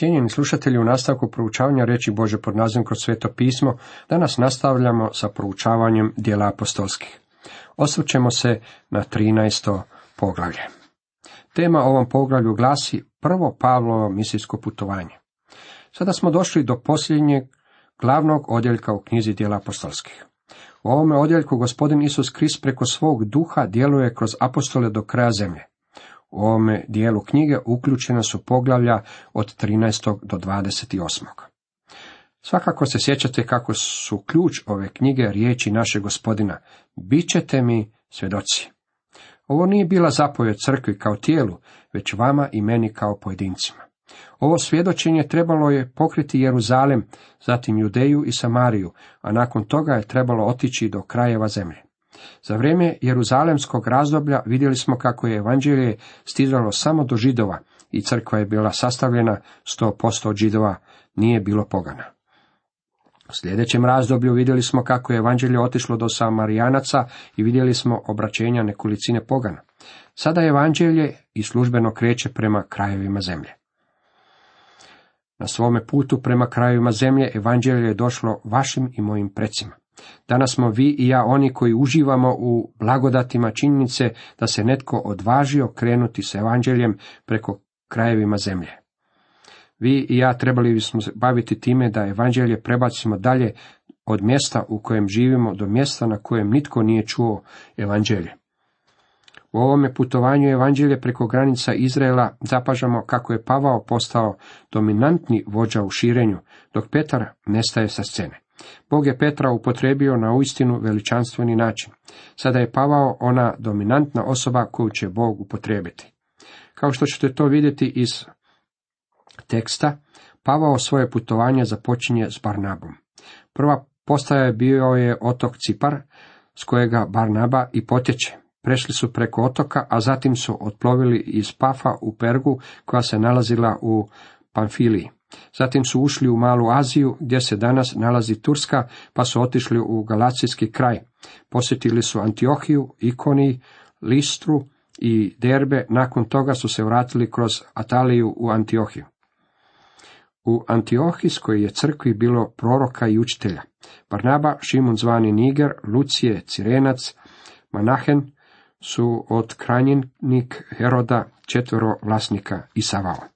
Cijenjeni slušatelji, u nastavku proučavanja reći Bože pod nazivom kroz sveto pismo, danas nastavljamo sa proučavanjem dijela apostolskih. Osvrćemo se na 13. poglavlje. Tema ovom poglavlju glasi prvo Pavlovo misijsko putovanje. Sada smo došli do posljednjeg glavnog odjeljka u knjizi dijela apostolskih. U ovome odjeljku gospodin Isus Krist preko svog duha djeluje kroz apostole do kraja zemlje. U ovome dijelu knjige uključena su poglavlja od 13. do 28. Svakako se sjećate kako su ključ ove knjige riječi naše gospodina. Bićete mi svjedoci. Ovo nije bila zapovjed crkvi kao tijelu, već vama i meni kao pojedincima. Ovo svjedočenje trebalo je pokriti Jeruzalem, zatim Judeju i Samariju, a nakon toga je trebalo otići do krajeva zemlje. Za vrijeme Jeruzalemskog razdoblja vidjeli smo kako je evanđelje stizalo samo do židova i crkva je bila sastavljena 100% od židova, nije bilo pogana. U sljedećem razdoblju vidjeli smo kako je evanđelje otišlo do Samarijanaca i vidjeli smo obraćenja nekolicine pogana. Sada evanđelje i službeno kreće prema krajevima zemlje. Na svome putu prema krajevima zemlje evanđelje je došlo vašim i mojim precima. Danas smo vi i ja oni koji uživamo u blagodatima činjenice da se netko odvažio krenuti s evanđeljem preko krajevima zemlje. Vi i ja trebali bismo se baviti time da evanđelje prebacimo dalje od mjesta u kojem živimo do mjesta na kojem nitko nije čuo evanđelje. U ovome putovanju evanđelje preko granica Izraela zapažamo kako je Pavao postao dominantni vođa u širenju, dok Petar nestaje sa scene. Bog je Petra upotrebio na uistinu veličanstveni način. Sada je Pavao ona dominantna osoba koju će Bog upotrebiti. Kao što ćete to vidjeti iz teksta, Pavao svoje putovanje započinje s Barnabom. Prva postaja bio je otok Cipar, s kojega Barnaba i potječe. Prešli su preko otoka, a zatim su otplovili iz Pafa u Pergu, koja se nalazila u Pamfiliji. Zatim su ušli u Malu Aziju, gdje se danas nalazi Turska, pa su otišli u Galacijski kraj. Posjetili su Antiohiju, Ikoni, Listru i Derbe, nakon toga su se vratili kroz Ataliju u Antiohiju. U Antiohijskoj je crkvi bilo proroka i učitelja. Barnaba, Šimun zvani Niger, Lucije, Cirenac, Manahen su od krajnjenik Heroda četvero vlasnika i Savao.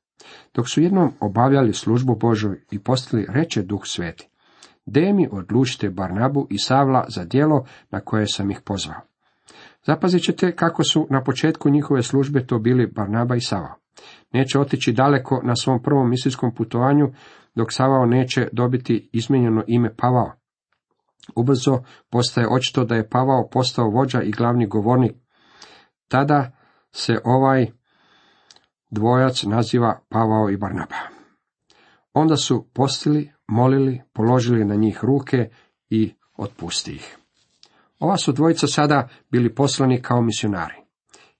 Dok su jednom obavljali službu Božoj i postali reče duh sveti. Demi odlučite Barnabu i Savla za djelo na koje sam ih pozvao. Zapazit ćete kako su na početku njihove službe to bili Barnaba i Savao. Neće otići daleko na svom prvom misijskom putovanju, dok Savao neće dobiti izmijenjeno ime Pavao. Ubrzo postaje očito da je Pavao postao vođa i glavni govornik. Tada se ovaj dvojac naziva Pavao i Barnaba. Onda su postili, molili, položili na njih ruke i otpusti ih. Ova su dvojica sada bili poslani kao misionari.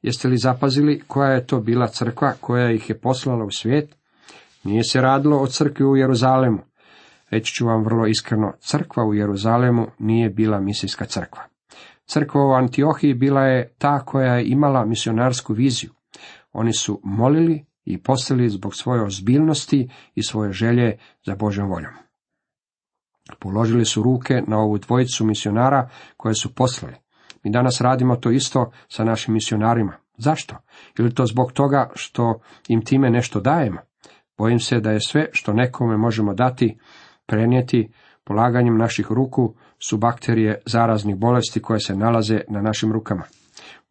Jeste li zapazili koja je to bila crkva koja ih je poslala u svijet? Nije se radilo o crkvi u Jeruzalemu. Reći ću vam vrlo iskreno, crkva u Jeruzalemu nije bila misijska crkva. Crkva u Antiohiji bila je ta koja je imala misionarsku viziju. Oni su molili i postali zbog svoje ozbiljnosti i svoje želje za Božjom voljom. Položili su ruke na ovu dvojicu misionara koje su poslali. Mi danas radimo to isto sa našim misionarima. Zašto? Ili to zbog toga što im time nešto dajemo? Bojim se da je sve što nekome možemo dati, prenijeti polaganjem naših ruku su bakterije zaraznih bolesti koje se nalaze na našim rukama.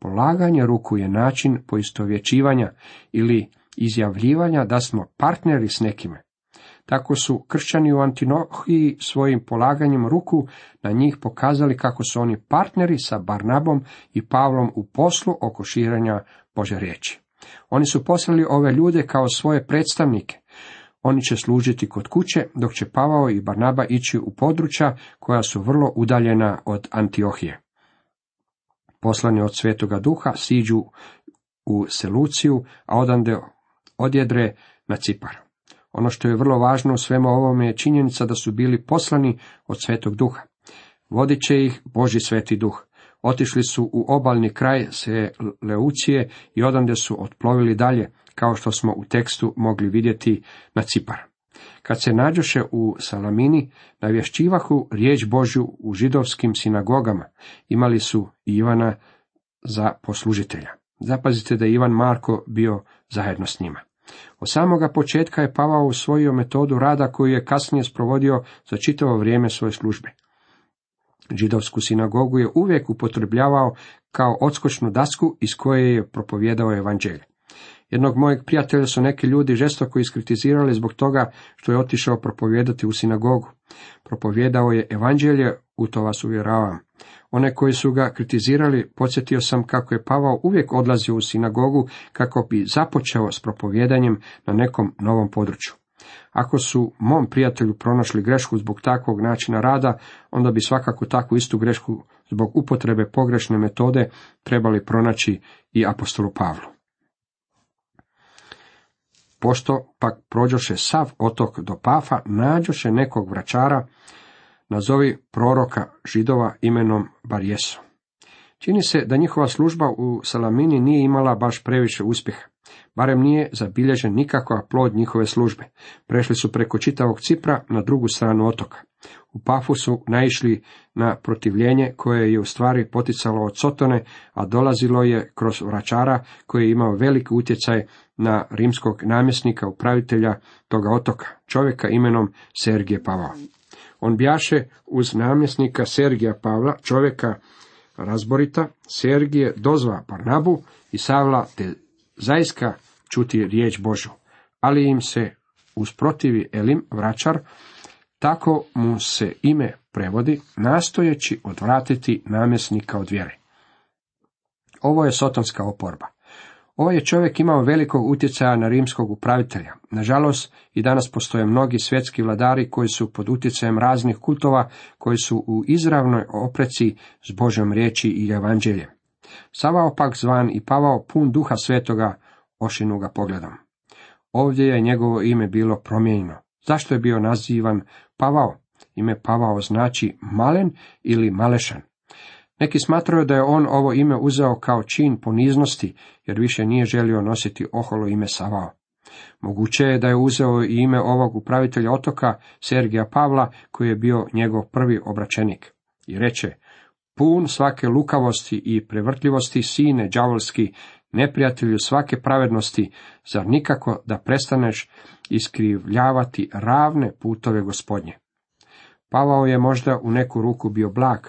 Polaganje ruku je način poistovjećivanja ili izjavljivanja da smo partneri s nekime. Tako su kršćani u Antinohiji svojim polaganjem ruku na njih pokazali kako su oni partneri sa Barnabom i Pavlom u poslu oko širenja Bože riječi. Oni su poslali ove ljude kao svoje predstavnike. Oni će služiti kod kuće, dok će Pavao i Barnaba ići u područja koja su vrlo udaljena od Antiohije poslani od svetoga duha, siđu u Seluciju, a odande odjedre na Cipar. Ono što je vrlo važno u svemu ovome je činjenica da su bili poslani od svetog duha. Vodit će ih Boži sveti duh. Otišli su u obalni kraj se Leucije i odande su otplovili dalje, kao što smo u tekstu mogli vidjeti na Cipar. Kad se nađoše u Salamini, navješćivahu riječ Božju u židovskim sinagogama, imali su Ivana za poslužitelja. Zapazite da je Ivan Marko bio zajedno s njima. Od samoga početka je Pavao usvojio metodu rada koju je kasnije sprovodio za čitavo vrijeme svoje službe. Židovsku sinagogu je uvijek upotrebljavao kao odskočnu dasku iz koje je propovjedao evanđelje. Jednog mojeg prijatelja su neki ljudi žestoko iskritizirali zbog toga što je otišao propovijedati u sinagogu. Propovjedao je evanđelje, u to vas uvjeravam. One koji su ga kritizirali, podsjetio sam kako je Pavao uvijek odlazio u sinagogu kako bi započeo s propovjedanjem na nekom novom području. Ako su mom prijatelju pronašli grešku zbog takvog načina rada, onda bi svakako takvu istu grešku zbog upotrebe pogrešne metode trebali pronaći i apostolu Pavlu. Pošto pak prođoše sav otok do Pafa, nađoše nekog vračara, nazovi proroka židova imenom Barjeso. Čini se da njihova služba u Salamini nije imala baš previše uspjeha. Barem nije zabilježen nikakva plod njihove službe. Prešli su preko čitavog Cipra na drugu stranu otoka. U Pafu su naišli na protivljenje koje je u stvari poticalo od Sotone, a dolazilo je kroz vračara koji je imao veliki utjecaj na rimskog namjesnika, upravitelja toga otoka, čovjeka imenom Sergije Pavao. On bjaše uz namjesnika Sergija Pavla, čovjeka razborita, Sergije dozva Barnabu i Savla te zaiska čuti riječ Božu, ali im se usprotivi Elim, vraćar, tako mu se ime prevodi, nastojeći odvratiti namjesnika od vjere. Ovo je sotonska oporba. Ovaj je čovjek imao velikog utjecaja na rimskog upravitelja. Nažalost, i danas postoje mnogi svjetski vladari koji su pod utjecajem raznih kultova, koji su u izravnoj opreci s Božom riječi i evanđeljem. Savao pak zvan i Pavao pun duha svetoga ošinu ga pogledom. Ovdje je njegovo ime bilo promijenjeno. Zašto je bio nazivan Pavao? Ime Pavao znači malen ili malešan. Neki smatraju da je on ovo ime uzeo kao čin poniznosti, jer više nije želio nositi oholo ime Savao. Moguće je da je uzeo i ime ovog upravitelja otoka, Sergija Pavla, koji je bio njegov prvi obraćenik. I reče, pun svake lukavosti i prevrtljivosti, sine đavolski, neprijatelju svake pravednosti, zar nikako da prestaneš iskrivljavati ravne putove gospodnje? Pavao je možda u neku ruku bio blag,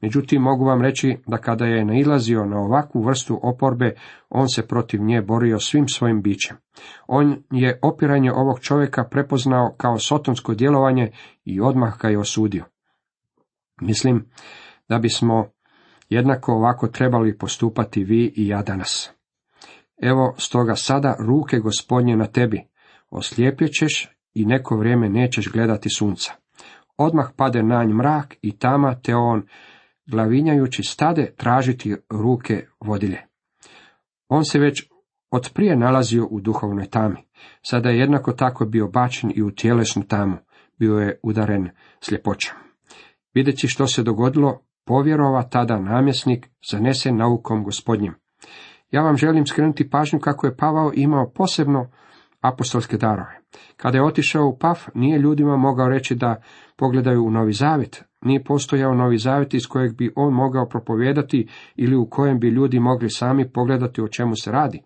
međutim mogu vam reći da kada je nailazio na ovakvu vrstu oporbe, on se protiv nje borio svim svojim bićem. On je opiranje ovog čovjeka prepoznao kao sotonsko djelovanje i odmah ga je osudio. Mislim da bismo jednako ovako trebali postupati vi i ja danas. Evo stoga sada ruke gospodnje na tebi, oslijepjećeš i neko vrijeme nećeš gledati sunca. Odmah pade nanj mrak i tama te on, glavinjajući stade, tražiti ruke vodilje. On se već od prije nalazio u duhovnoj tami. Sada je jednako tako bio bačen i u tjelesnu tamu. Bio je udaren sljepoćom. Videći što se dogodilo, povjerova tada namjesnik, zanesen naukom gospodnjim. Ja vam želim skrenuti pažnju kako je Pavao imao posebno apostolske darove. Kada je otišao u Paf, nije ljudima mogao reći da pogledaju u Novi Zavjet. Nije postojao Novi Zavjet iz kojeg bi on mogao propovijedati ili u kojem bi ljudi mogli sami pogledati o čemu se radi.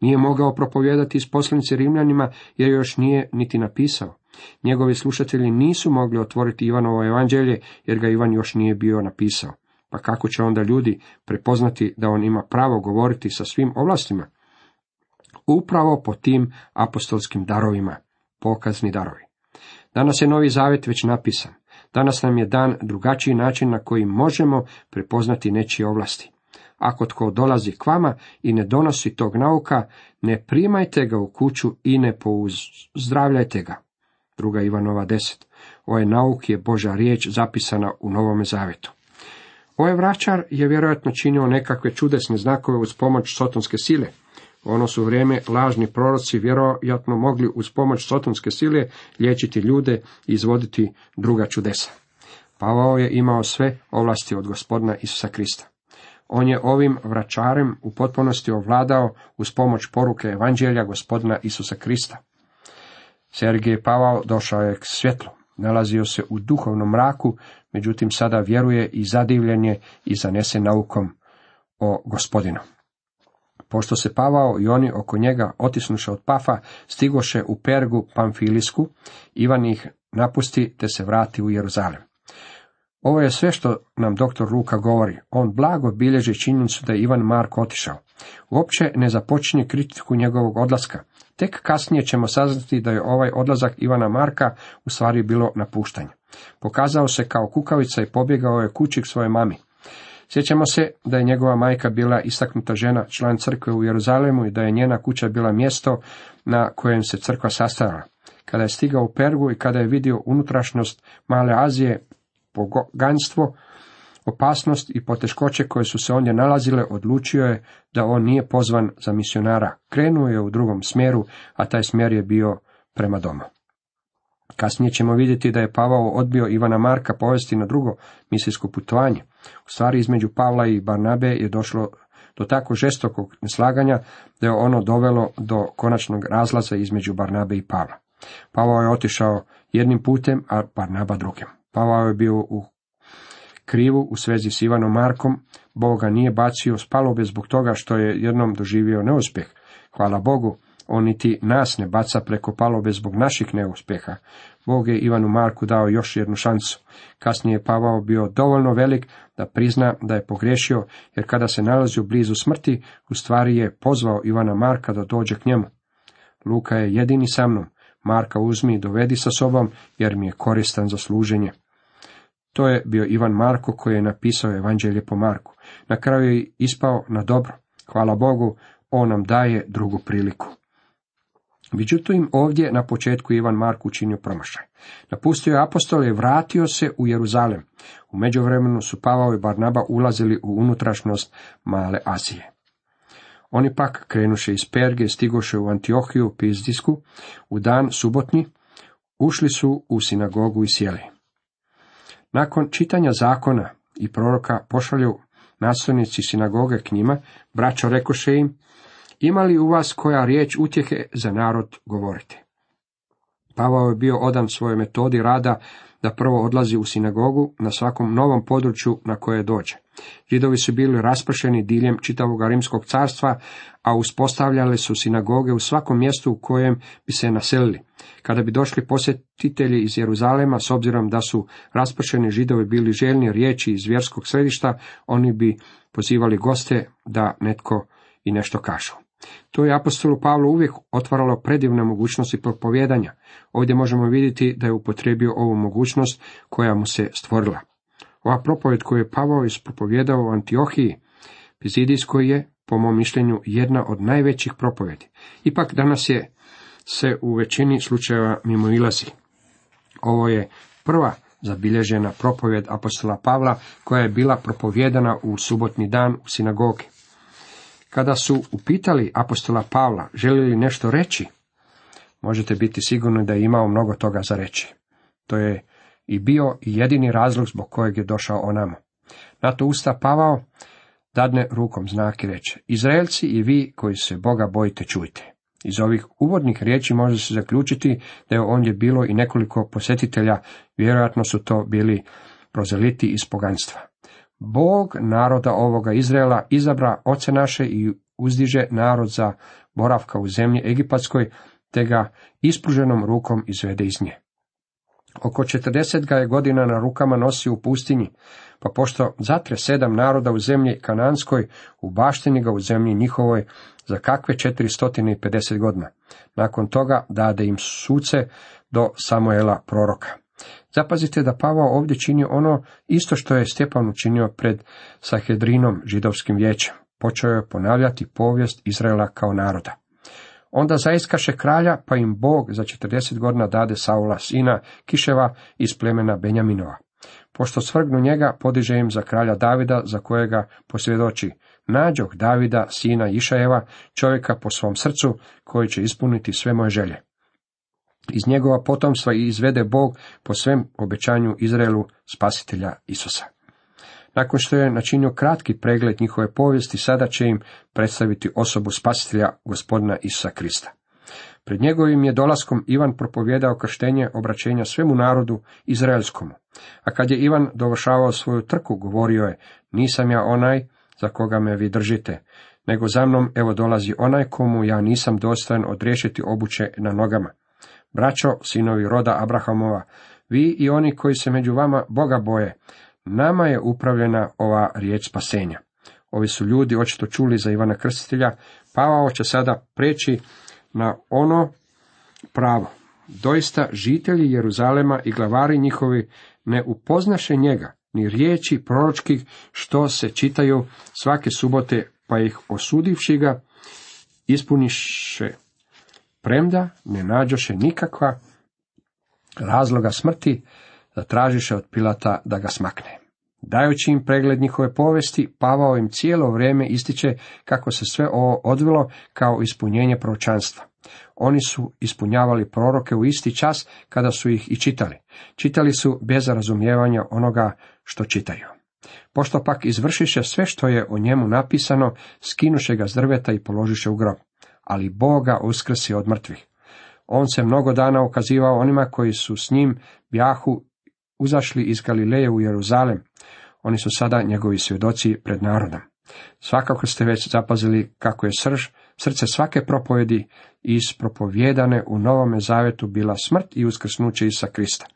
Nije mogao propovijedati iz poslanice Rimljanima jer još nije niti napisao. Njegovi slušatelji nisu mogli otvoriti Ivanovo evanđelje jer ga Ivan još nije bio napisao. Pa kako će onda ljudi prepoznati da on ima pravo govoriti sa svim ovlastima? Upravo po tim apostolskim darovima, pokazni darovi. Danas je Novi Zavjet već napisan. Danas nam je dan drugačiji način na koji možemo prepoznati nečije ovlasti. Ako tko dolazi k vama i ne donosi tog nauka, ne primajte ga u kuću i ne pouzdravljajte ga. Druga Ivanova 10. Ovaj nauk je Boža riječ zapisana u Novome Zavetu. Ovaj vraćar je vjerojatno činio nekakve čudesne znakove uz pomoć sotonske sile. Ono su vrijeme lažni proroci vjerojatno mogli uz pomoć sotonske sile liječiti ljude i izvoditi druga čudesa. Pavao je imao sve ovlasti od gospodina Isusa Krista. On je ovim vračarem u potpunosti ovladao uz pomoć poruke evanđelja gospodina Isusa Krista. Sergij Pavao došao je k svjetlu, nalazio se u duhovnom mraku, međutim sada vjeruje i zadivljen je i zanese naukom o gospodinu. Pošto se Pavao i oni oko njega, otisnuše od Pafa, stigoše u Pergu Pamfilisku, Ivan ih napusti te se vrati u Jeruzalem. Ovo je sve što nam doktor Luka govori. On blago bilježi činjenicu da je Ivan Marko otišao. Uopće ne započinje kritiku njegovog odlaska. Tek kasnije ćemo saznati da je ovaj odlazak Ivana Marka u stvari bilo napuštanje. Pokazao se kao kukavica i pobjegao je kući k svojoj mami. Sjećamo se da je njegova majka bila istaknuta žena, član crkve u Jeruzalemu i da je njena kuća bila mjesto na kojem se crkva sastajala. Kada je stigao u Pergu i kada je vidio unutrašnjost male Azije, poganstvo, opasnost i poteškoće koje su se ondje nalazile, odlučio je da on nije pozvan za misionara. Krenuo je u drugom smjeru, a taj smjer je bio prema domu. Kasnije ćemo vidjeti da je Pavao odbio Ivana Marka povesti na drugo misijsko putovanje. U stvari između Pavla i Barnabe je došlo do tako žestokog neslaganja da je ono dovelo do konačnog razlaza između Barnabe i Pavla. Pavao je otišao jednim putem, a Barnaba drugim. Pavao je bio u krivu u svezi s Ivanom Markom, Bog ga nije bacio s palube zbog toga što je jednom doživio neuspjeh. Hvala Bogu, on niti nas ne baca preko palube zbog naših neuspjeha. Bog je Ivanu Marku dao još jednu šansu. Kasnije je Pavao bio dovoljno velik da prizna da je pogriješio, jer kada se nalazio blizu smrti, u stvari je pozvao Ivana Marka da dođe k njemu. Luka je jedini sa mnom. Marka uzmi i dovedi sa sobom, jer mi je koristan za služenje. To je bio Ivan Marko koji je napisao evanđelje po Marku. Na kraju je ispao na dobro. Hvala Bogu, on nam daje drugu priliku. Međutim, ovdje na početku Ivan Mark učinio promašaj. Napustio je apostol i vratio se u Jeruzalem. U međuvremenu su Pavao i Barnaba ulazili u unutrašnjost male Azije. Oni pak krenuše iz Perge, stigoše u Antiohiju, Pizdisku, u dan subotni, ušli su u sinagogu i sjeli. Nakon čitanja zakona i proroka pošalju nastavnici sinagoge k njima, braćo rekoše im, ima li u vas koja riječ utjehe za narod govorite? Pavao je bio odan svojoj metodi rada da prvo odlazi u sinagogu na svakom novom području na koje dođe. Židovi su bili raspršeni diljem čitavog rimskog carstva, a uspostavljale su sinagoge u svakom mjestu u kojem bi se naselili. Kada bi došli posjetitelji iz Jeruzalema, s obzirom da su raspršeni židovi bili željni riječi iz vjerskog središta, oni bi pozivali goste da netko i nešto kažu. To je apostolu Pavlu uvijek otvaralo predivne mogućnosti propovjedanja. Ovdje možemo vidjeti da je upotrijebio ovu mogućnost koja mu se stvorila. Ova propovjed koju je Pavao ispropovjedao u Antiohiji, Pizidijskoj je, po mom mišljenju, jedna od najvećih propovjedi. Ipak danas je se u većini slučajeva mimo ilazi. Ovo je prva zabilježena propovjed apostola Pavla koja je bila propovjedana u subotni dan u sinagogi. Kada su upitali apostola Pavla želi li nešto reći, možete biti sigurni da je imao mnogo toga za reći. To je i bio jedini razlog zbog kojeg je došao onamo. Na to usta Pavao dadne rukom znak i reče, Izraelci i vi koji se Boga bojite čujte. Iz ovih uvodnih riječi može se zaključiti da je ondje bilo i nekoliko posjetitelja, vjerojatno su to bili prozeliti iz poganstva. Bog naroda ovoga Izraela izabra oce naše i uzdiže narod za boravka u zemlji Egipatskoj, te ga ispruženom rukom izvede iz nje. Oko četrdeset ga je godina na rukama nosi u pustinji, pa pošto zatre sedam naroda u zemlji Kananskoj, u baštini ga u zemlji njihovoj za kakve pedeset godina. Nakon toga dade im suce do Samuela proroka. Zapazite da Pavao ovdje čini ono isto što je Stjepan učinio pred Sahedrinom židovskim vijećem. Počeo je ponavljati povijest Izraela kao naroda. Onda zaiskaše kralja, pa im Bog za 40 godina dade Saula, sina Kiševa iz plemena Benjaminova. Pošto svrgnu njega, podiže im za kralja Davida, za kojega posvjedoči, nađoh Davida, sina Išajeva, čovjeka po svom srcu, koji će ispuniti sve moje želje. Iz njegova potomstva i izvede Bog po svem obećanju Izraelu spasitelja Isusa. Nakon što je načinio kratki pregled njihove povijesti, sada će im predstaviti osobu spasitelja gospodina Isusa Krista. Pred njegovim je dolaskom Ivan propovjedao krštenje obraćenja svemu narodu izraelskomu. A kad je Ivan dovršavao svoju trku, govorio je, nisam ja onaj za koga me vi držite, nego za mnom evo dolazi onaj komu ja nisam dostojan odriješiti obuće na nogama. Braćo, sinovi roda Abrahamova, vi i oni koji se među vama Boga boje, nama je upravljena ova riječ spasenja. Ovi su ljudi očito čuli za Ivana Krstitelja, Pavao će sada preći na ono pravo. Doista žitelji Jeruzalema i glavari njihovi ne upoznaše njega, ni riječi proročkih što se čitaju svake subote, pa ih osudivši ga, ispuniše premda ne nađoše nikakva razloga smrti, zatražiše od Pilata da ga smakne. Dajući im pregled njihove povesti, Pavao im cijelo vrijeme ističe kako se sve ovo odvilo kao ispunjenje proročanstva. Oni su ispunjavali proroke u isti čas kada su ih i čitali. Čitali su bez razumijevanja onoga što čitaju. Pošto pak izvršiše sve što je o njemu napisano, skinuše ga s drveta i položiše u grob. Ali Boga uskrsi od mrtvih. On se mnogo dana ukazivao onima koji su s njim bjahu uzašli iz Galileje u Jeruzalem. Oni su sada njegovi svjedoci pred narodom. Svakako ste već zapazili kako je srž, srce svake propovedi ispropovjedane u Novome Zavetu bila smrt i uskrsnuće Isa Krista.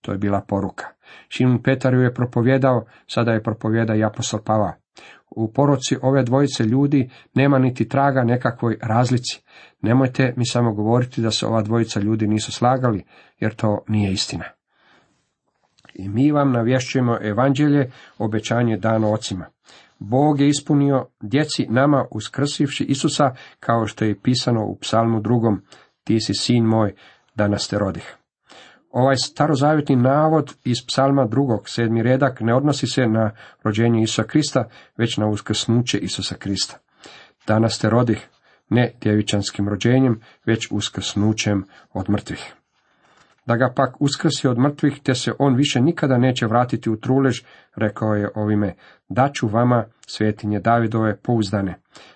To je bila poruka. Šimun Petar ju je propovjedao, sada je propovjeda i apostol Pava. U poroci ove dvojice ljudi nema niti traga nekakvoj razlici. Nemojte mi samo govoriti da se ova dvojica ljudi nisu slagali, jer to nije istina. I mi vam navješćujemo evanđelje, obećanje dano ocima. Bog je ispunio djeci nama uskrsivši Isusa, kao što je pisano u psalmu drugom, ti si sin moj, danas te rodih. Ovaj starozavjetni navod iz psalma drugog, sedmi redak, ne odnosi se na rođenje Isusa Krista, već na uskrsnuće Isusa Krista. Danas te rodih, ne djevičanskim rođenjem, već uskrsnućem od mrtvih da ga pak uskrsi od mrtvih, te se on više nikada neće vratiti u trulež, rekao je ovime, daću vama svetinje Davidove pouzdane.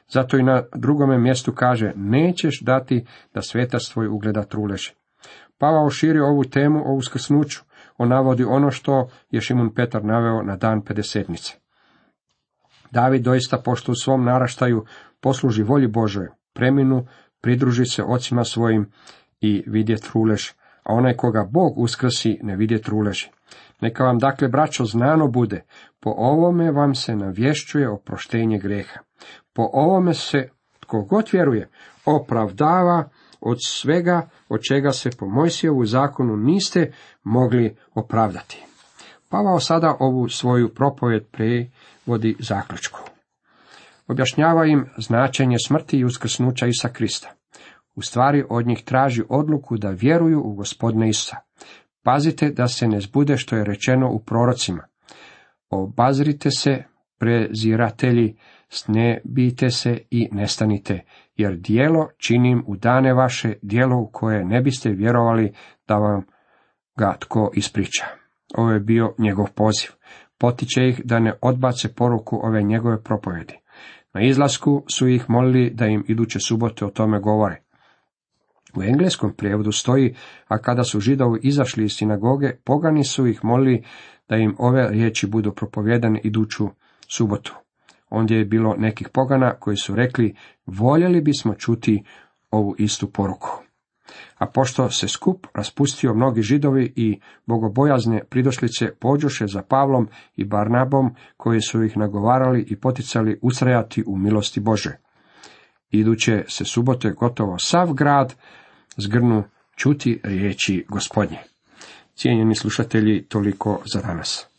Zato i na drugome mjestu kaže, nećeš dati da svetac tvoj ugleda trulež. Pavao širi ovu temu o uskrsnuću, on navodi ono što je Šimun Petar naveo na dan pedesetnice. David doista pošto u svom naraštaju posluži volji Božoj, preminu, pridruži se ocima svojim i vidje trulež, a onaj koga Bog uskrsi ne vidje truleži. Neka vam dakle, braćo, znano bude, po ovome vam se navješćuje oproštenje greha. Po ovome se, tko god vjeruje, opravdava od svega od čega se po Mojsijevu zakonu niste mogli opravdati. Pavao sada ovu svoju propovjed prevodi zaključku. Objašnjava im značenje smrti i uskrsnuća Isa Krista u stvari od njih traži odluku da vjeruju u gospodine Isusa. Pazite da se ne zbude što je rečeno u prorocima. Obazrite se, preziratelji, snebite se i nestanite, jer dijelo činim u dane vaše, dijelo u koje ne biste vjerovali da vam ga tko ispriča. Ovo je bio njegov poziv. Potiče ih da ne odbace poruku ove njegove propovjedi. Na izlasku su ih molili da im iduće subote o tome govore. U engleskom prijevodu stoji, a kada su židovi izašli iz sinagoge, pogani su ih molili da im ove riječi budu propovjedane iduću subotu. Ondje je bilo nekih pogana koji su rekli, voljeli bismo čuti ovu istu poruku. A pošto se skup raspustio mnogi židovi i bogobojazne pridošlice pođoše za Pavlom i Barnabom, koji su ih nagovarali i poticali ustrajati u milosti Bože. Iduće se subote gotovo sav grad zgrnu čuti riječi gospodnje. Cijenjeni slušatelji, toliko za danas.